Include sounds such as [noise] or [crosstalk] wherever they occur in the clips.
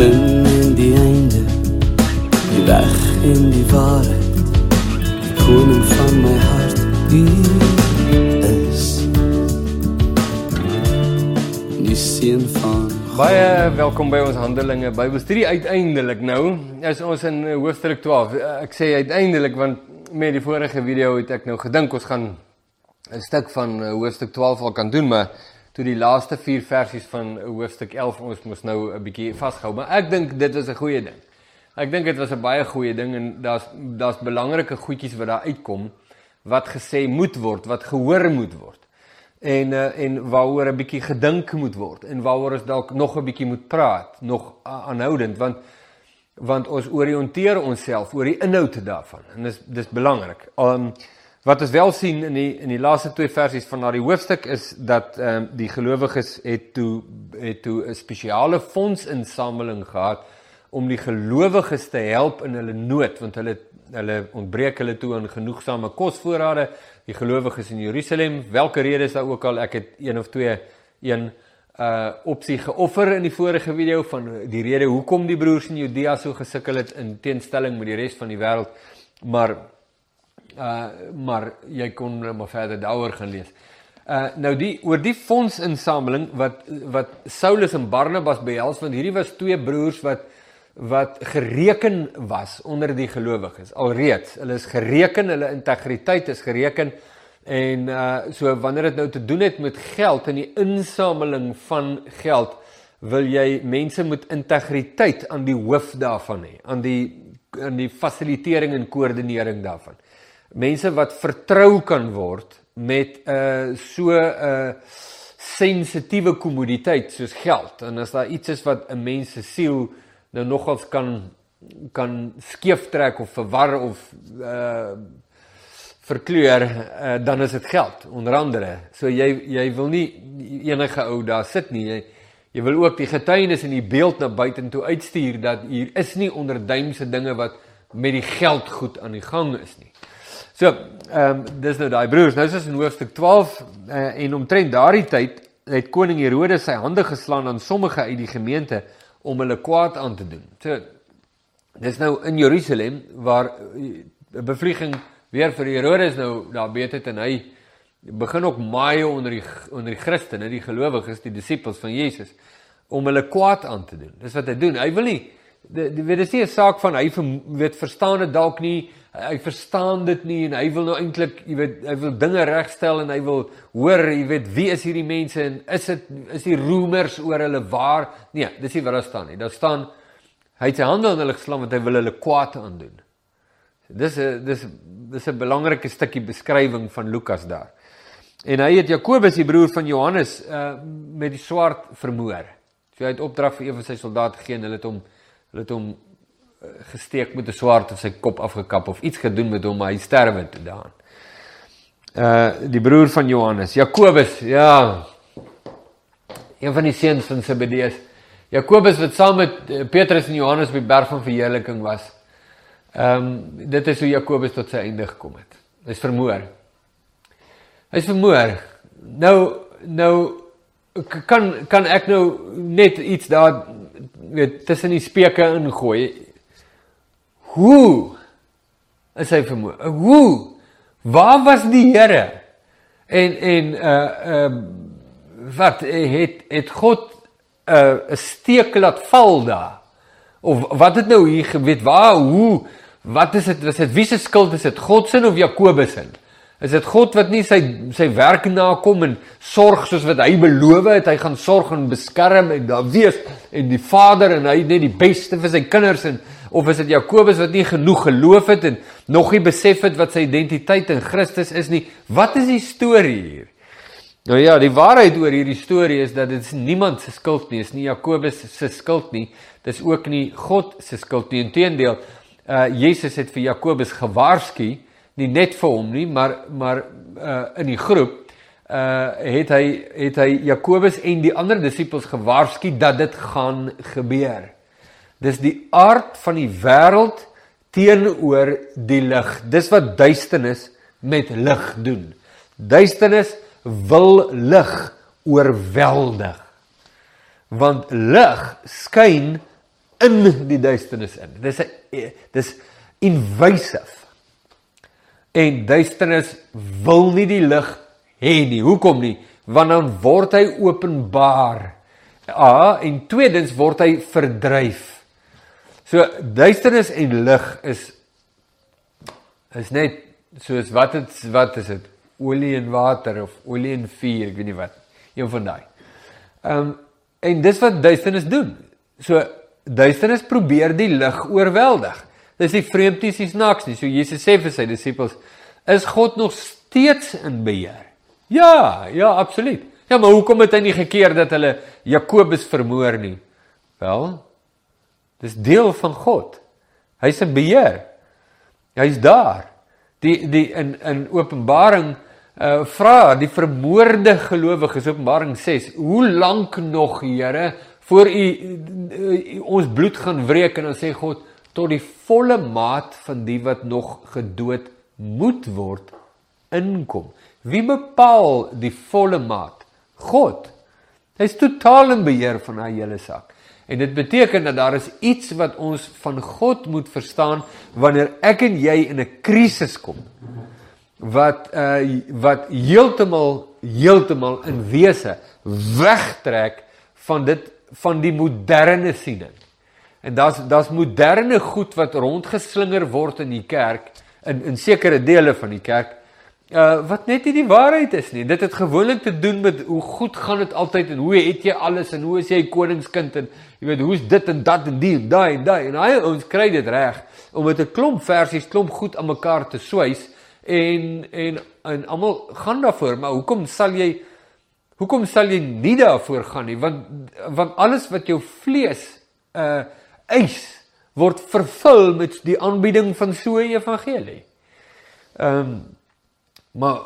begin en die einde, die weg en die waarheid, die koning van my hart, U is die seun van Baie welkom by ons Handelinge Bybelstudie uiteindelik nou. Is ons in eh, hoofstuk 12. Eh, Ek sê uiteindelik want met die vorige video het ek nou gedink ons gaan 'n stuk van eh, hoofstuk 12 al kan doen, maar toe die laaste 4 versies van hoofstuk 11 ons mos nou 'n bietjie vasgehou, maar ek dink dit was 'n goeie ding. Ek dink dit was 'n baie goeie ding en daar's daar's belangrike goedjies wat daar uitkom wat gesê moet word, wat gehoor moet word en uh, en waaroor 'n bietjie gedink moet word en waaroor ons dalk nog 'n bietjie moet praat, nog aanhoudend want want ons oriënteer onsself oor die inhoud daarvan en dis dis belangrik. Um wat ons wel sien in die in die laaste twee versies van daardie hoofstuk is dat ehm um, die gelowiges het toe het toe 'n spesiale fondsinsameling gehad om die gelowiges te help in hulle nood want hulle hulle ontbreek hulle toe aan genoegsame kosvoorrade. Die gelowiges in Jerusalem watter rede is daar ook al ek het een of twee een uh opsie geoffer in die vorige video van die rede hoekom die broers in Judea so gesukkel het in teenstelling met die res van die wêreld maar uh maar jy kon maar verder daaroor gaan lees. Uh nou die oor die fondsinsameling wat wat Saulus en Barnabas behels want hierdie was twee broers wat wat gereken was onder die gelowiges alreeds. Hulle is gereken, hulle integriteit is gereken en uh so wanneer dit nou te doen het met geld en die insameling van geld, wil jy mense met integriteit aan die hoof daarvan hê, aan die aan die fasilitering en koördinering daarvan. Mense wat vertrou kan word met 'n uh, so 'n uh, sensitiewe kommoditeit soos geld. En as daar iets is wat 'n mens se siel nou nogals kan kan skeef trek of verwar of uh verkleur uh, dan is dit geld onder andere. So jy jy wil nie enige ou daar sit nie. Jy jy wil ook die getuienis en die beeld na buite toe uitstuur dat hier is nie onderduimse dinge wat met die geld goed aan die gang is nie. So, ehm um, dis nou daai broers. Nou is ons in hoofstuk 12 uh, en omtrent daardie tyd het koning Herodes sy hande geslaan aan sommige uit die gemeente om hulle kwaad aan te doen. So dis nou in Jerusalem waar 'n uh, bevlieging weer vir Herodes nou daar weet het en hy begin ook maai onder die onder die Christene, die gelowiges, die disippels van Jesus om hulle kwaad aan te doen. Dis wat hy doen. Hy wil nie dit weet is nie 'n saak van hy weet verstaan dit dalk nie hy verstaan dit nie en hy wil nou eintlik jy weet hy wil dinge regstel en hy wil hoor jy weet wie is hierdie mense en is dit is die roemers oor hulle waar? Nee dis nie wat daar staan nie. Daar staan hy het sy hande aan hulle geslaan want hy wil hulle kwaad aandoen. Dis 'n dis dis 'n belangrike stukkie beskrywing van Lukas daar. En hy het Jakobus die broer van Johannes uh, met die swaard vermoor. So hy het opdrag vir een van sy soldate gegee en hulle het hom hulle het hom gesteek met 'n swaard of sy kop afgekap of iets gedoen met hom maar hy sterwe toe daan. Uh die broer van Johannes, Jakobus, ja. Een van die seuns van Zebedeus. Jakobus wat saam met uh, Petrus en Johannes op die berg van verheerliking was. Ehm um, dit is hoe Jakobus tot sy einde gekom het. Hy's vermoor. Hy's vermoor. Nou nou kan kan ek nou net iets daar weet tussen die speke ingooi Hoe is hy vermoor? Hoe? Waar was die Here? En en uh uh wat het het God 'n uh, 'n steek laat val daar? Of wat het nou hier geweet? Waar hoe wat is dit? Was dit wie se skuld is dit? God se of Jakobus se? Is dit God wat nie sy sy werk nakom en sorg soos wat hy beloof het hy gaan sorg en beskerm en daar wees en die Vader en hy net die beste vir sy kinders en of is dit Jakobus wat nie genoeg geloof het en nog nie besef het wat sy identiteit in Christus is nie? Wat is die storie hier? Nou ja, die waarheid oor hierdie storie is dat dit niemand se skuld nie, is nie Jakobus se skuld nie. Dis ook nie God se skuld nie. Inteendeel, uh Jesus het vir Jakobus gewaarsku, nie net vir hom nie, maar maar uh in die groep uh het hy het hy Jakobus en die ander disippels gewaarsku dat dit gaan gebeur. Dis die aard van die wêreld teenoor die lig. Dis wat duisternis met lig doen. Duisternis wil lig oorweldig. Want lig skyn in die duisternis in. Dis 'n dis invasive. En duisternis wil nie die lig hê nie. Hoekom nie? Want dan word hy openbaar. A en tweedens word hy verdryf. So duisternis en lig is is net soos wat dit wat is dit? Olie en water of olie en vuur, ek weet nie wat. Een van daai. Ehm um, en dis wat duisternis doen. So duisternis probeer die lig oorweldig. Dis nie vreemd nie, dis niks nie. So Jesus sê vir sy disippels, is God nog steeds in beheer? Ja, ja, absoluut. Ja, maar hoekom het hy nie gekeer dat hulle Jakobus vermoor nie? Wel, dis deel van God. Hy's in beheer. Hy's daar. Die die in in Openbaring uh vra die vermoorde gelowiges Openbaring 6, hoe lank nog, Here, voor u, u ons bloed gaan wreek en dan sê God tot die volle maat van die wat nog gedood moet word inkom. Wie bepaal die volle maat? God. Hy's totaal in beheer van hy hele saak. En dit beteken dat daar is iets wat ons van God moet verstaan wanneer ek en jy in 'n krisis kom. Wat uh wat heeltemal heeltemal in wese wegtrek van dit van die moderne siening. En daar's daar's moderne goed wat rondgeslinger word in die kerk in in sekere dele van die kerk uh wat net nie die waarheid is nie. Dit het gewoonlik te doen met hoe goed gaan dit altyd en hoe het jy alles en hoe is jy koningskind en jy weet hoe's dit en dat en die en daai en daai en hy ons kry dit reg om met 'n klomp versies klomp goed aan mekaar te swys en en en almal gaan daarvoor, maar hoekom sal jy Hoekom sal jy nie daarvoor gaan nie? Want want alles wat jou vlees uh eis word vervul met die aanbieding van so 'n evangelie. Ehm um, maar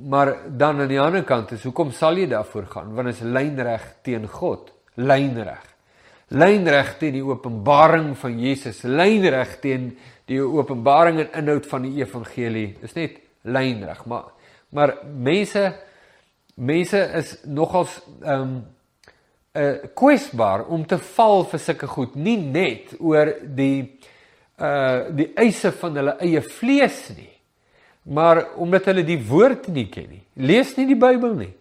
maar dan aan die ander kant is hoekom sal jy daarvoor gaan? Want is lynreg teen God, lynreg. Lynreg teen die openbaring van Jesus, lynreg teen die openbaring en inhoud van die evangelie. Dis net lynreg, maar maar mense mense is nogals ehm um, uh kwesbaar om te val vir sulke goed, nie net oor die uh die eise van hulle eie vlees nie, maar omdat hulle die woord nie ken nie. Lees nie die Bybel nie.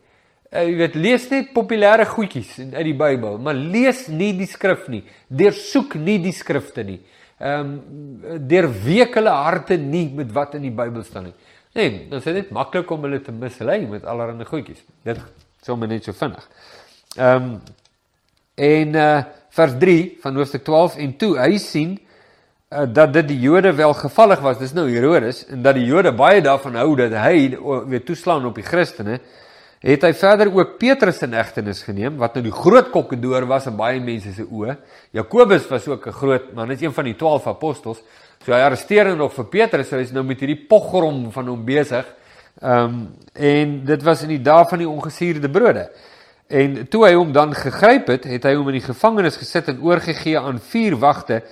Uh, jy weet, lees net populêre goedjies uit die Bybel, maar lees nie die skrif nie. Deursoek nie die skrifte nie. Ehm um, deurweek hulle harte nie met wat in die Bybel staan nie. Nee, dan is dit maklik om hulle te mislei met allerlei goedjies. Dit sommer net so vinnig. Ehm um, en uh vers 3 van hoofstuk 12 en toe hy sien uh, dat dit die Jode wel gevallig was. Dis nou Herodes en dat die Jode baie daarvan hou dat hy weer toeslaan op die Christene. Het hy verder ook Petrus in egtenis geneem wat nou die groot kokkedoor was in baie mense se oë. Jakobus was ook 'n groot man, hy's een van die 12 apostels. So hy arresteer hom nog vir Petrus, hy's nou met hierdie pogrom van hom besig. Ehm um, en dit was in die dae van die ongesuurde brode. En toe hy hom dan gegryp het, het hy hom in die gevangenis gesit en oorgegee aan vier wagte,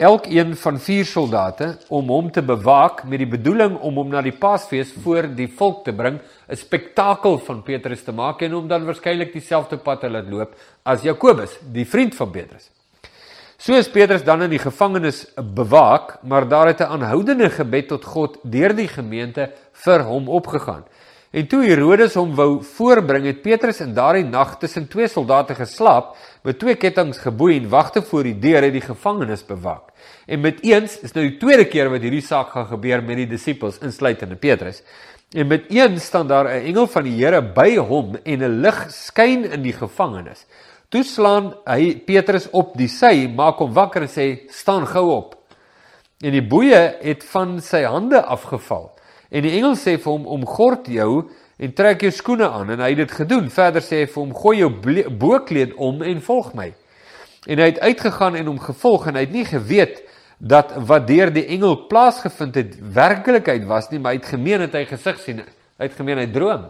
elkeen van vier soldate om hom te bewaak met die bedoeling om hom na die Paasfees voor die volk te bring, 'n spektakel van Petrus te maak en hom dan waarskynlik dieselfde pad te laat loop as Jakobus, die vriend van Petrus. So is Petrus dan in die gevangenis bewaak, maar daar het 'n aanhoudende gebed tot God deur die gemeente vir hom opgegaan. En toe Herodes hom wou voorbring, het Petrus in daardie nag tussen twee soldate geslaap, met twee kettinge geboei en wagte voor die deur uit die gevangenis bewaak. En met eens is nou die tweede keer wat hierdie saak gaan gebeur met die disippels, insluitende Petrus. En met eens staan daar 'n engel van die Here by hom en 'n lig skyn in die gevangenis. Toe slaan hy Petrus op die sy, maak hom wakker en sê: "Staan gou op." En die boeye het van sy hande afgeval. En die engel sê vir hom: "Omgord jou en trek jou skoene aan." En hy het dit gedoen. Verder sê hy vir hom: "Gooi jou boekleed om en volg my." En hy het uitgegaan en hom gevolg en hy het nie geweet dat wat deur die engel plaasgevind het werklikheid was nie, maar hy het gemeen het hy gesig sien. Hy het gemeen hy droom.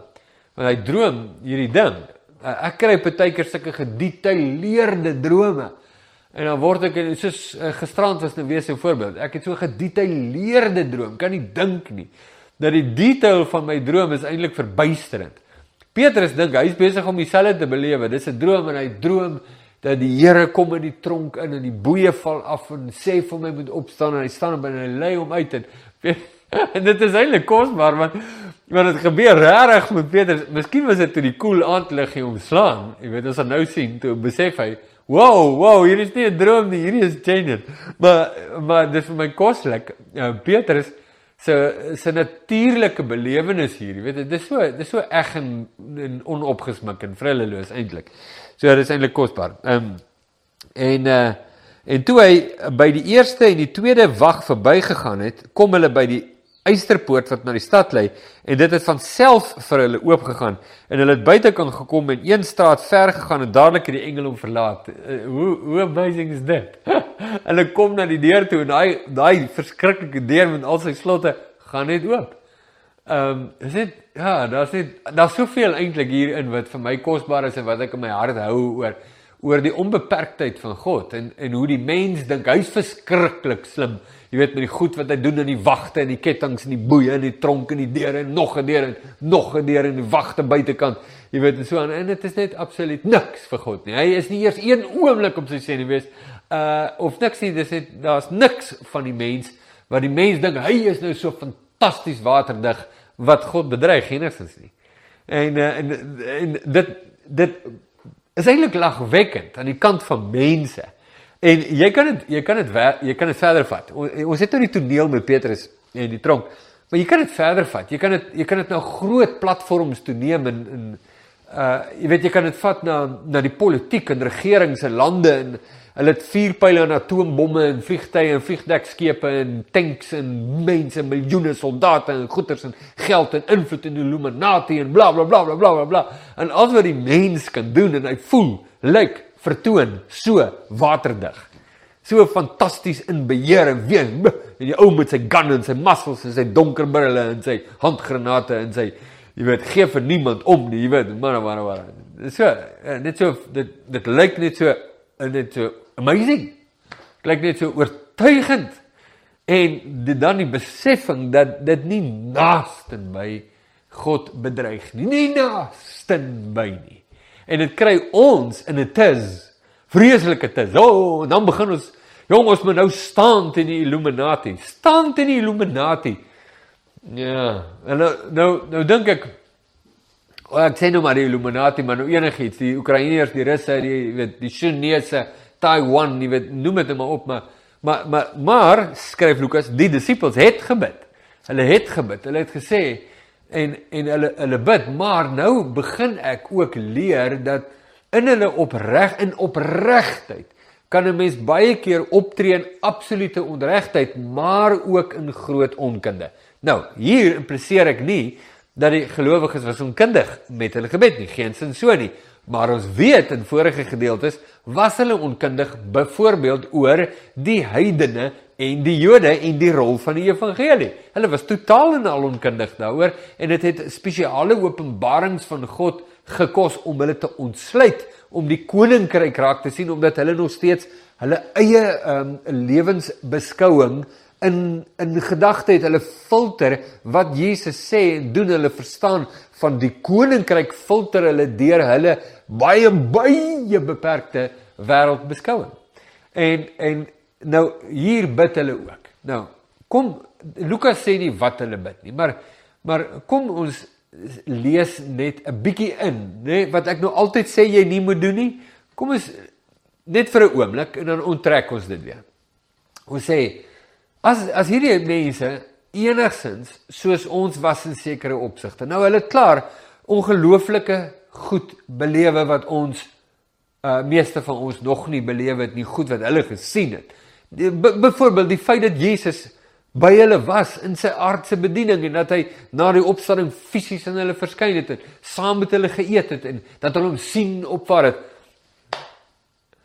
Want hy droom hierdie ding ek kry baie keer sulke gedetailleerde drome. En dan word ek soos uh, gisterand was nou weer so 'n voorbeeld. Ek het so gedetailleerde droom, kan nie dink nie dat die detail van my droom is eintlik verbuisterend. Petrus dink hy's besig om dieselfde te belewe. Dis 'n droom en hy droom dat die Here kom in die tronk in en die boeye val af en sê vir my moet opstaan en hy staan op en hy lei hom uit en [laughs] en dit is eintlik kosbaar want want dit gebeur regtig met Petrus. Miskien was dit toe die koel cool aandlig hom slaan. Jy weet as hy nou sien toe besef hy, "Wow, wow, hier is nie 'n droom nie, hier is Jane." Maar maar dis vir my koslik. Ja, Petrus se se natuurlike belewenis hier, jy weet, dit is so dit is so eg en, en onopgesmik en vrilleloos eintlik. So dit is eintlik kosbaar. Ehm um, en uh en toe hy by die eerste en die tweede wag verbygegaan het, kom hulle by die eysterpoort wat na die stad lei en dit het van self vir hulle oopgegaan en hulle het buitekant gekom en een straat ver gegaan en dadelik het die engel hom verlaat. Uh, hoe hoe amazing is dit? [laughs] hulle kom na die deur toe en daai daai verskriklike deur met al sy slotte gaan net oop. Ehm um, is dit ja, daar's net daar's soveel eintlik hierin wat vir my kosbaar is en wat ek in my hart hou oor oor die onbeperktheid van God en en hoe die mens dink hy's verskriklik slim jy weet met die goed wat hy doen in die wagte en die kettinge en die boeye en die tronke en die deure en nog 'n deur en nog 'n deur en die wagte buitekant. Jy weet en so aan en dit is net absoluut niks vir God nie. Hy is nie eers een oomblik op sy nie wees uh of niks nie. Dis net daar's niks van die mens wat die mens dink hy is nou so fantasties waterdig wat God bedreig enigstens nie. En uh, en en dit dit is eintlik lagwekkend aan die kant van mense. En jy kan dit jy kan dit jy kan dit verder vat. Ons het nou die toneel met Petrus en die tronk. Maar jy kan dit verder vat. Jy kan dit jy kan dit nou groot platforms toe neem in in uh jy weet jy kan dit vat na na die politiek en regerings en lande en hulle het vuurpyle en atoombomme en vliegtye en vliegdekskepe en tanks en mense miljoene soldate en goederes en geld en invloed in die Illuminati en bla bla bla bla bla bla en al wat die mens kan doen en hy voel lyk vertoon so waterdig. So fantasties in beheer en weer en die ou met sy gun en sy muscles en sy donker brille en sy handgranate en sy jy weet gee vir niemand om nie, jy weet, maar maar maar. Dit so eh, net so dit dit lyk net so net so amazing. Klink net so oortuigend. En dit dan die besefing dat dit nie naaste by God bedreig nie. Nie naaste by nie en dit kry ons in 'n tis vreeslike tis. O, oh, dan begin ons jong ons moet nou staan teen die Illuminati. Staan teen die Illuminati. Ja, en nou nou, nou dink ek o, ek sê nou maar die Illuminati, maar nou enigiets, die Oekraïners, die Russe, die weet die Chinese, Taiwan, jy weet noem dit maar op, maar maar maar maar skryf Lukas, die disippels het gebid. Hulle het gebid. Hulle het gesê en en hulle hulle bid, maar nou begin ek ook leer dat in hulle opreg in opregtheid kan 'n mens baie keer optree in absolute onregtheid, maar ook in groot onkunde. Nou, hier impliseer ek nie dat die gelowiges was onkundig met hulle gebed nie, geensins so nie. Maar ons weet in vorige gedeeltes was hulle onkundig byvoorbeeld oor die heidene en die Jode en die rol van die evangelie. Hulle was totaal en al onkundig daaroor en dit het, het spesiale openbarings van God gekos om hulle te ontsluit om die koninkryk raak te sien omdat hulle nog steeds hulle eie um, lewensbeskouing in in gedagte het hulle filter wat Jesus sê en doen hulle verstaan van die koninkryk filter hulle deur hulle baie baie beperkte wêreldbeskouing. En en Nou hier bid hulle ook. Nou kom Lukas sê nie wat hulle bid nie, maar maar kom ons lees net 'n bietjie in, nê, wat ek nou altyd sê jy nie moet doen nie. Kom ons net vir 'n oomblik en dan onttrek ons dit weer. Ons sê as as hierdie mense enigsins soos ons was in sekere opsigte. Nou hulle klaar ongelooflike goed belewe wat ons uh meeste van ons nog nie belewe het nie, goed wat hulle gesien het. Byvoorbeeld die feit dat Jesus by hulle was in sy aardse bediening en dat hy na die opstanding fisies aan hulle verskyn het en saam met hulle geëet het en dat hulle hom sien opvaar het.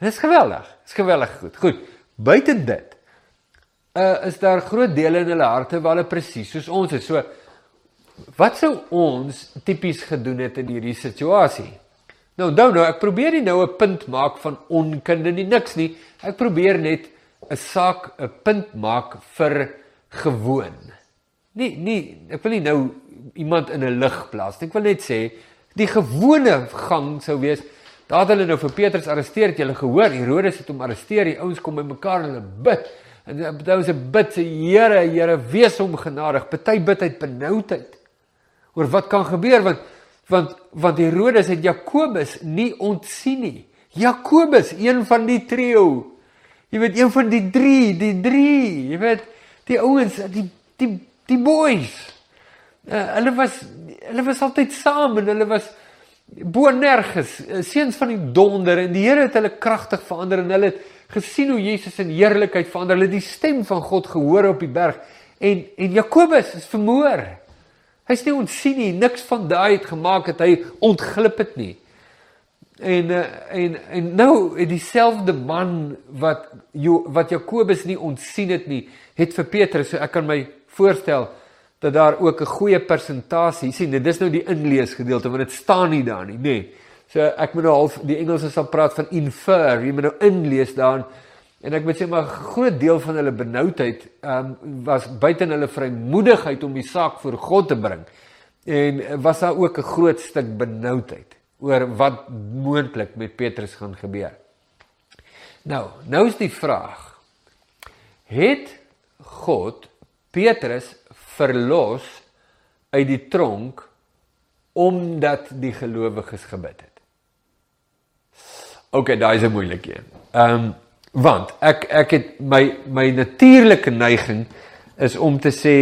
Dis geweldig. Dis geweldig goed. Goed. Buite dit uh is daar groot dele in hulle harte waar hulle presies soos ons is. So wat sou ons tipies gedoen het in hierdie situasie? Nou, nou, nou, ek probeer nie nou 'n punt maak van onkunde nie, niks nie. Ek probeer net 'n saak 'n punt maak vir gewoon. Nie nie ek wil nie nou iemand in 'n lig plaas. Ek wil net sê die gewone gang sou wees het hulle nou vir Petrus arresteer, het julle gehoor, Herodes het hom arresteer. Die ouens kom bymekaar en hulle bid. En party se bid sê Here, Here, wees hom genadig. Party bid uit benoudheid oor wat kan gebeur want want want Herodes het Jakobus nie ontsien nie. Jakobus, een van die trio. Jy weet een van die 3, die 3, jy weet die ouens, die die die boys. Uh, hulle was hulle was altyd saam en hulle was bo nergens, uh, seuns van die donder en die Here het hulle kragtig verander en hulle het gesien hoe Jesus in heerlikheid verander. Hulle het die stem van God gehoor op die berg en en Jakobus is vermoor. Hy's nie ontsien nie, niks van daai het gemaak dat hy ontglip het nie. En uh, en en nou het dieselfde man wat jo, wat Jakobus nie ontsien het nie, het vir Petrus, so ek kan my voorstel dat daar ook 'n goeie persentasie, sien, dit is nou die inlees gedeelte want dit staan nie daar nie, nê. Nee. So ek moet nou half die Engelse sal praat van infer, jy moet nou inlees daarin en ek moet sê maar groot deel van hulle benoudheid ehm um, was buite hulle vrymoedigheid om die saak voor God te bring. En was daar ook 'n groot stuk benoudheid oor wat moontlik met Petrus gaan gebeur. Nou, nou is die vraag: Het God Petrus verlos uit die tronk omdat die gelowiges gebid het? OK, daai is 'n moeilike een. Ehm um, want ek ek het my my natuurlike neiging is om te sê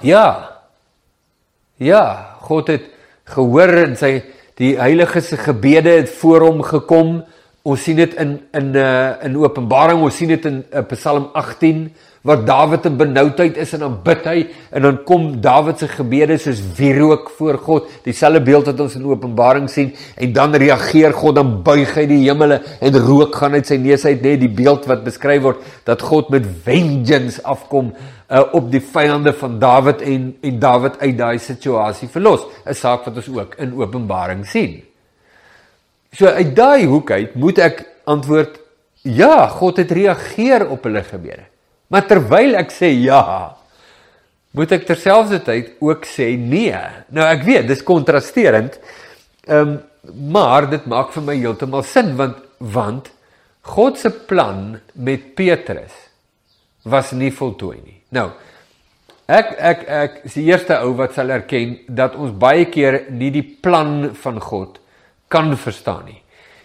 ja. Ja, God het gehoor en sy die heilige se gebede het voor hom gekom. Ons sien dit in in uh in Openbaring, ons sien dit in uh, Psalm 18 waar Dawid in benoudheid is en dan bid hy en dan kom Dawid se gebede soos wierook voor God. Dieselfde beeld wat ons in Openbaring sien en dan reageer God dan buig hy die hemele en rook gaan uit sy neus uit, net die beeld wat beskryf word dat God met vengeance afkom uh, op die vyande van Dawid en en Dawid uit daai situasie verlos. 'n Saak wat ons ook in Openbaring sien. So uit daai hoek uit moet ek antwoord ja, God het reageer op hulle gebede. Maar terwyl ek sê ja, moet ek terselfdertyd ook sê nee. Nou ek weet, dis kontrasterend. Ehm um, maar dit maak vir my heeltemal sin want want God se plan met Petrus was nie voltooi nie. Nou ek ek ek is die eerste ou wat sal erken dat ons baie keer nie die plan van God kan verstaan nie.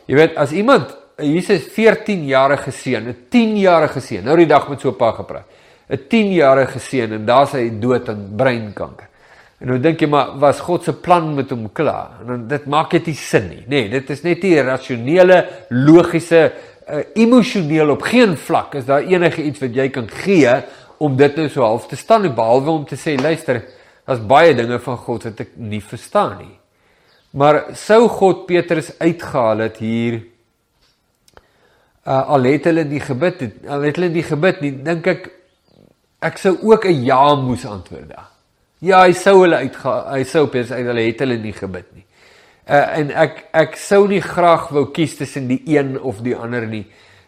Jy weet as iemand Jesus 14 jarige seun, 'n 10 jarige seun. Nou die dag met so 'n pa gepraat. 'n 10 jarige seun en daar's hy dood aan breinkanker. En nou dink jy maar was God se plan met hom klaar? En dan dit maak dit nie sin nie. Nee, dit is net nie rasionele, logiese, uh, emosioneel op geen vlak is daar enige iets wat jy kan gee om dit nou so half te staan behalwe om te sê luister, daar's baie dinge van God wat ek nie verstaan nie. Maar sou God Petrus uitgehaal het hier uh, al het hulle nie gebid het, al het hulle nie gebid nie, dink ek ek sou ook 'n ja moes antwoord daar. Ja, hy sou hulle uitga, hy sou pers uit hulle het hulle nie gebid nie. Uh, en ek ek sou nie graag wou kies tussen die een of die ander nie.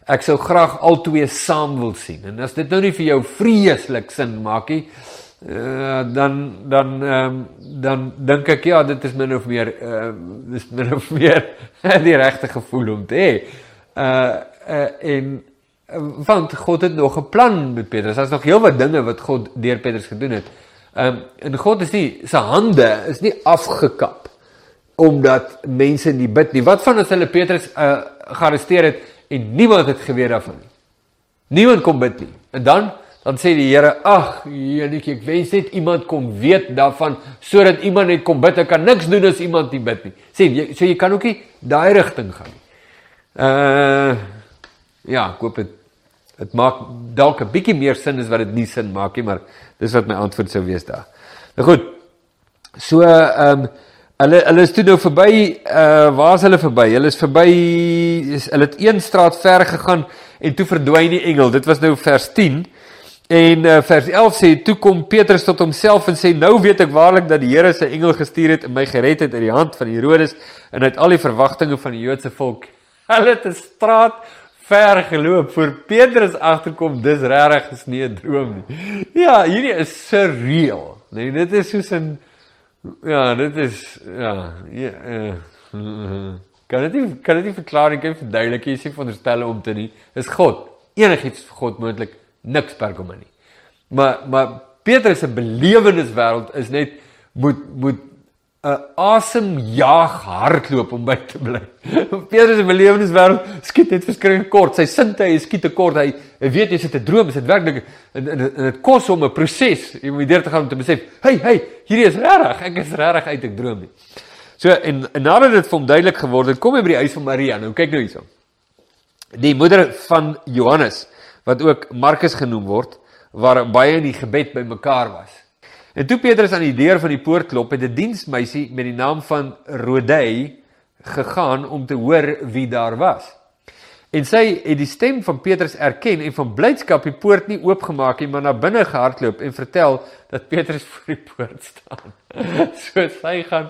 Ek sou graag albei saam wil sien. En as dit nou nie vir jou vreeslik sin maak nie, uh, dan dan um, dan dink ek ja, dit is min of meer uh, dis min of meer [laughs] die regte gevoel om te hê. Uh uh, en want God het nog 'n plan met Petrus. Daar's nog heelwat dinge wat God deur Petrus gedoen het. Ehm um, en God is nie sy hande is nie afgekap omdat mense nie bid nie. Wat van as hulle Petrus uh, gearresteer het en niemand het geweet daarvan nie? Niemand kom bid nie. En dan dan sê die Here: "Ag, Jenetjie, ek wens net iemand kom weet daarvan sodat iemand net kom bid. Ek kan niks doen as iemand nie bid nie." Sê jy so jy kan ook nie daai rigting gaan nie. Uh ja, ek hoop dit dit maak dalk 'n bietjie meer sin as wat dit nie sin maak nie, maar dis wat my antwoord sou wees daar. Nou goed. So ehm um, hulle hulle is toe nou verby uh waar is hulle verby? Hulle is verby is hulle het een straat ver gegaan en toe verdwyn die engel. Dit was nou vers 10. En uh, vers 11 sê toe kom Petrus tot homself en sê nou weet ek waarlik dat die Here sy engel gestuur het en my gered het uit die hand van Herodes en uit al die verwagtinge van die Joodse volk. [laughs] Hulle het 'n straat ver geloop voor Petrus agterkom dis regtig is nie 'n droom nie. Ja, hierdie is surreal. Nee, dit is soos 'n ja, dit is ja, ja uh, Kan dit nie kan dit nie verklaar nie, kan jy verduidelik, jy sê veronderstel om te nie. Is God. Enigiets vir God moontlik, niks hom nie. Maar maar Petrus se beleweniswêreld is net moet moet 'n asemjaag hardloop om by te bly. [laughs] Petrus se beleweniswêreld skiet net verskriklik kort. Sy sinte hy skiet te kort. Hy, hy weet jy sit 'n droom, dit werklik en dit kos hom 'n proses. Moet deur te gaan om te besef, "Hey, hey, hierdie is regtig. Ek is regtig uit ek droom nie." So en, en nadat dit vir hom duidelik geword het, kom hy by die huis van Maria. Nou kyk nou hierson. Die moeder van Johannes wat ook Markus genoem word, waar baie in die gebed bymekaar was. En toe Petrus aan die deur van die poort klop, het 'n diensmeisie met die naam van Rodei gegaan om te hoor wie daar was. En sy het die stem van Petrus erken en van blydskap die poort nie oopgemaak nie, maar na binne gehardloop en vertel dat Petrus [laughs] voor die poort staan. [laughs] so sy gaan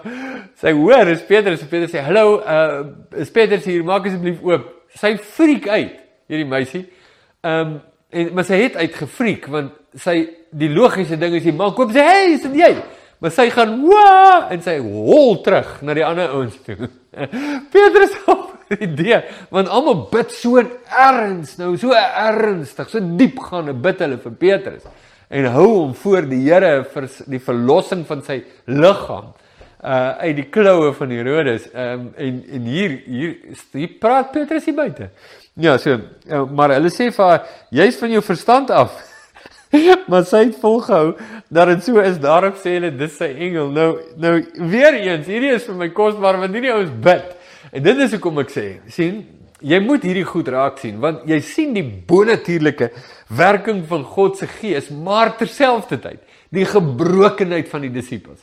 sy hoor is Petrus en Petrus sê hallo, uh is Petrus hier, maak asseblief oop. Sy freak uit, hierdie meisie. Ehm um, en maar sy het uitgefriek want sy die logiese ding is jy maak oop sê hey, is dit jy? Maar sy gaan wa en sy hol terug na die ander ouens toe. [laughs] Petrus [laughs] idee want almal bid so erns nou so ernstig so diep gaan bid hulle vir Petrus en hou hom voor die Here vir die verlossing van sy liggaam uh uit die kloue van Herodes um, en en hier hier hier praat Petrus hier buite ja so uh, maar hulle sê vir haar jy's van jou verstand af. [laughs] Maar sy het volgehou dat dit so is. Daarop sê hulle dis sy engel. Nou nou weer eens hierdie is vir my kosbaar want hierdie ouens bid. En dit is hoekom ek sê, sien, jy moet hierdie goed raak sien want jy sien die bonatuurlike werking van God se gees, maar terselfdertyd die gebrokenheid van die disippels.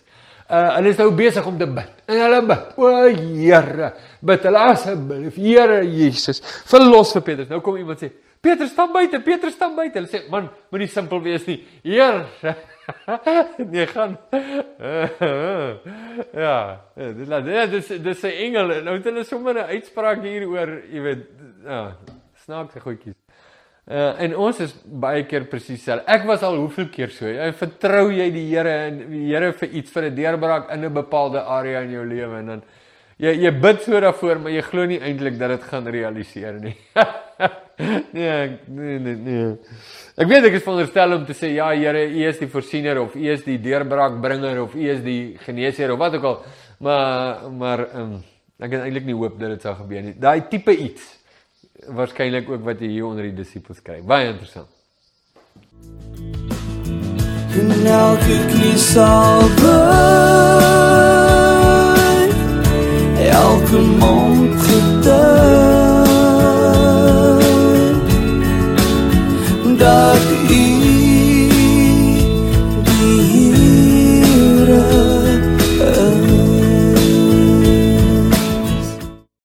Hulle is nou besig om te bid. En hulle bid. O Here, bid hulle asseblief, Here Jesus, verlos vir Petrus. Nou kom iemand sê, Petrus staan buite, Petrus staan buite. Hulle sê, man, moenie simpel wees nie. Here [laughs] nee, gaan. [laughs] ja, dit laat ja, dis dis 'n engel. Nou het hulle sommer 'n uitspraak hier oor, jy weet, ja, snaakse goedjies. Uh, en ons is baie keer presies self. Ek was al hoeveel keer so. Jy vertrou jy die Here en die Here vir iets vir 'n deurbraak in 'n bepaalde area in jou lewe en dan jy jy bid so daarvoor, maar jy glo nie eintlik dat dit gaan realiseer nie. [laughs] nee, nee, nee, nee. Ek weet ek is veronderstel om te sê ja Here, U is die voorsiener of U is die deurbraakbringer of U is die geneesheer of wat ook al. Maar maar um, ek het eintlik nie hoop dat dit sou gebeur nie. Daai tipe iets waarskynlik ook wat jy hier onder die disippels kry. Baie interessant. En nou kyk jy sal Elke mond getuig dark